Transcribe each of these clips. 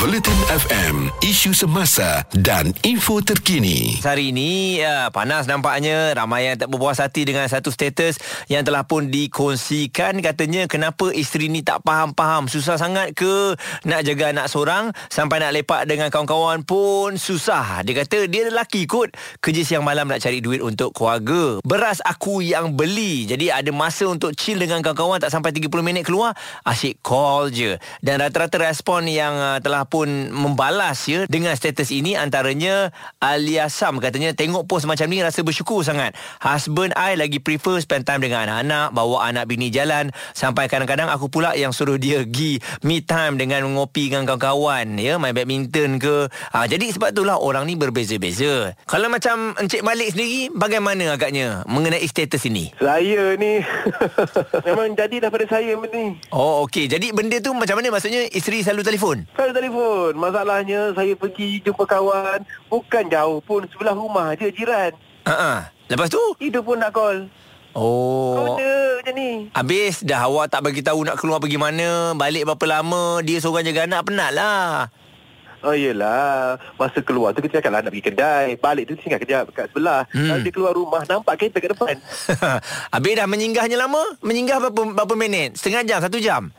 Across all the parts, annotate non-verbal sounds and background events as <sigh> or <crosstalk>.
Bulletin FM, isu semasa dan info terkini. Hari ini ya, panas nampaknya. Ramai yang tak berpuas hati dengan satu status yang telah pun dikongsikan. Katanya kenapa isteri ni tak faham-faham? Susah sangat ke nak jaga anak seorang? Sampai nak lepak dengan kawan-kawan pun susah. Dia kata dia lelaki kot. Kerja siang malam nak cari duit untuk keluarga. Beras aku yang beli. Jadi ada masa untuk chill dengan kawan-kawan. Tak sampai 30 minit keluar asyik call je. Dan rata-rata respon yang uh, telah telah pun membalas ya dengan status ini antaranya Alia Sam katanya tengok post macam ni rasa bersyukur sangat. Husband I lagi prefer spend time dengan anak-anak, bawa anak bini jalan sampai kadang-kadang aku pula yang suruh dia pergi me time dengan ngopi dengan kawan-kawan ya, main badminton ke. Ha, jadi sebab itulah orang ni berbeza-beza. Kalau macam Encik Malik sendiri bagaimana agaknya mengenai status ini? Saya ni <laughs> memang jadi daripada saya benda ni. Oh okey. Jadi benda tu macam mana maksudnya isteri selalu telefon? Selalu telefon telefon. Masalahnya saya pergi jumpa kawan. Bukan jauh pun. Sebelah rumah je jiran. Ha uh-uh. Lepas tu? Itu pun nak call. Oh. Kau macam ni. Habis dah awak tak bagi tahu nak keluar pergi mana, balik berapa lama, dia seorang jaga anak penat lah. Oh yelah Masa keluar tu Kita cakap lah nak pergi kedai Balik tu tinggal kejap Kat sebelah hmm. Dia keluar rumah Nampak kereta kat depan <laughs> Habis dah menyinggahnya lama Menyinggah berapa, berapa minit Setengah jam Satu jam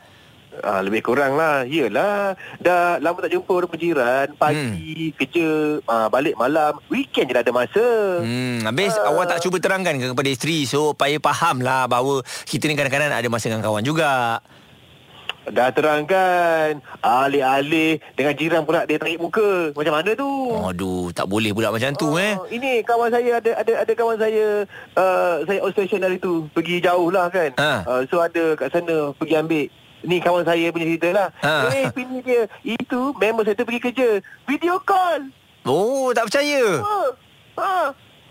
Ah, lebih kurang lah. Yelah Dah lama tak jumpa orang penjiran Pagi hmm. Kerja ah, Balik malam. Weekend je dah ada masa. Hmm. Habis ah. awak tak cuba terangkan ke kepada isteri? So supaya faham lah Bahawa Kita ni kadang-kadang Ada masa dengan kawan juga. Dah terangkan. Alih-alih Dengan jiran pula Dia tarik muka. Macam mana tu? Aduh Tak boleh pula macam tu eh. Ini kawan saya Ada ada ada kawan saya uh, Saya outstation hari tu. Pergi jauh lah kan. Ha. uh, So ada kat sana Pergi ambil Ni kawan saya punya cerita lah ha. Eh bini dia Itu member saya tu pergi kerja Video call Oh tak percaya Ha, ha.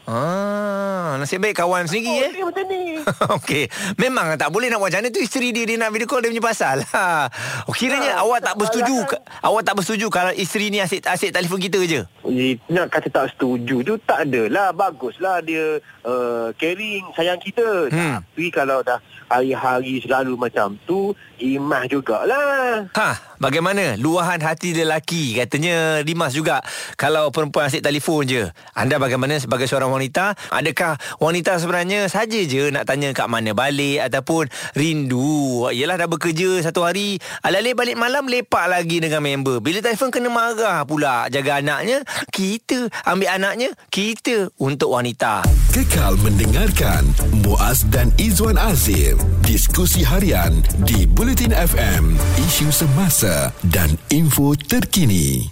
Ah, nasib baik kawan sendiri oh, eh. Dia macam ni. <laughs> Okey. Memang tak boleh nak buat macam mana tu isteri dia dia nak video call dia punya pasal. <laughs> Ha. Oh, kiranya ha, awak tak bersetuju kan. awak tak bersetuju kalau isteri ni asyik asyik telefon kita je. Eh, nak kata tak setuju tu tak adalah. Baguslah dia uh, caring sayang kita. Hmm. Tapi kalau dah hari-hari selalu macam tu, imah jugalah. Ha, bagaimana luahan hati lelaki katanya Dimas juga kalau perempuan asyik telefon je. Anda bagaimana sebagai seorang wanita. Adakah wanita sebenarnya Saja je nak tanya kat mana balik Ataupun rindu? Yelah dah bekerja satu hari Alih-alih balik malam Lepak lagi dengan member. Bila telefon kena marah pula Jaga anaknya Kita Ambil anaknya Kita Untuk wanita. Kekal mendengarkan Muaz dan Izwan Azir Diskusi harian Di Bulletin FM Isu semasa Dan info terkini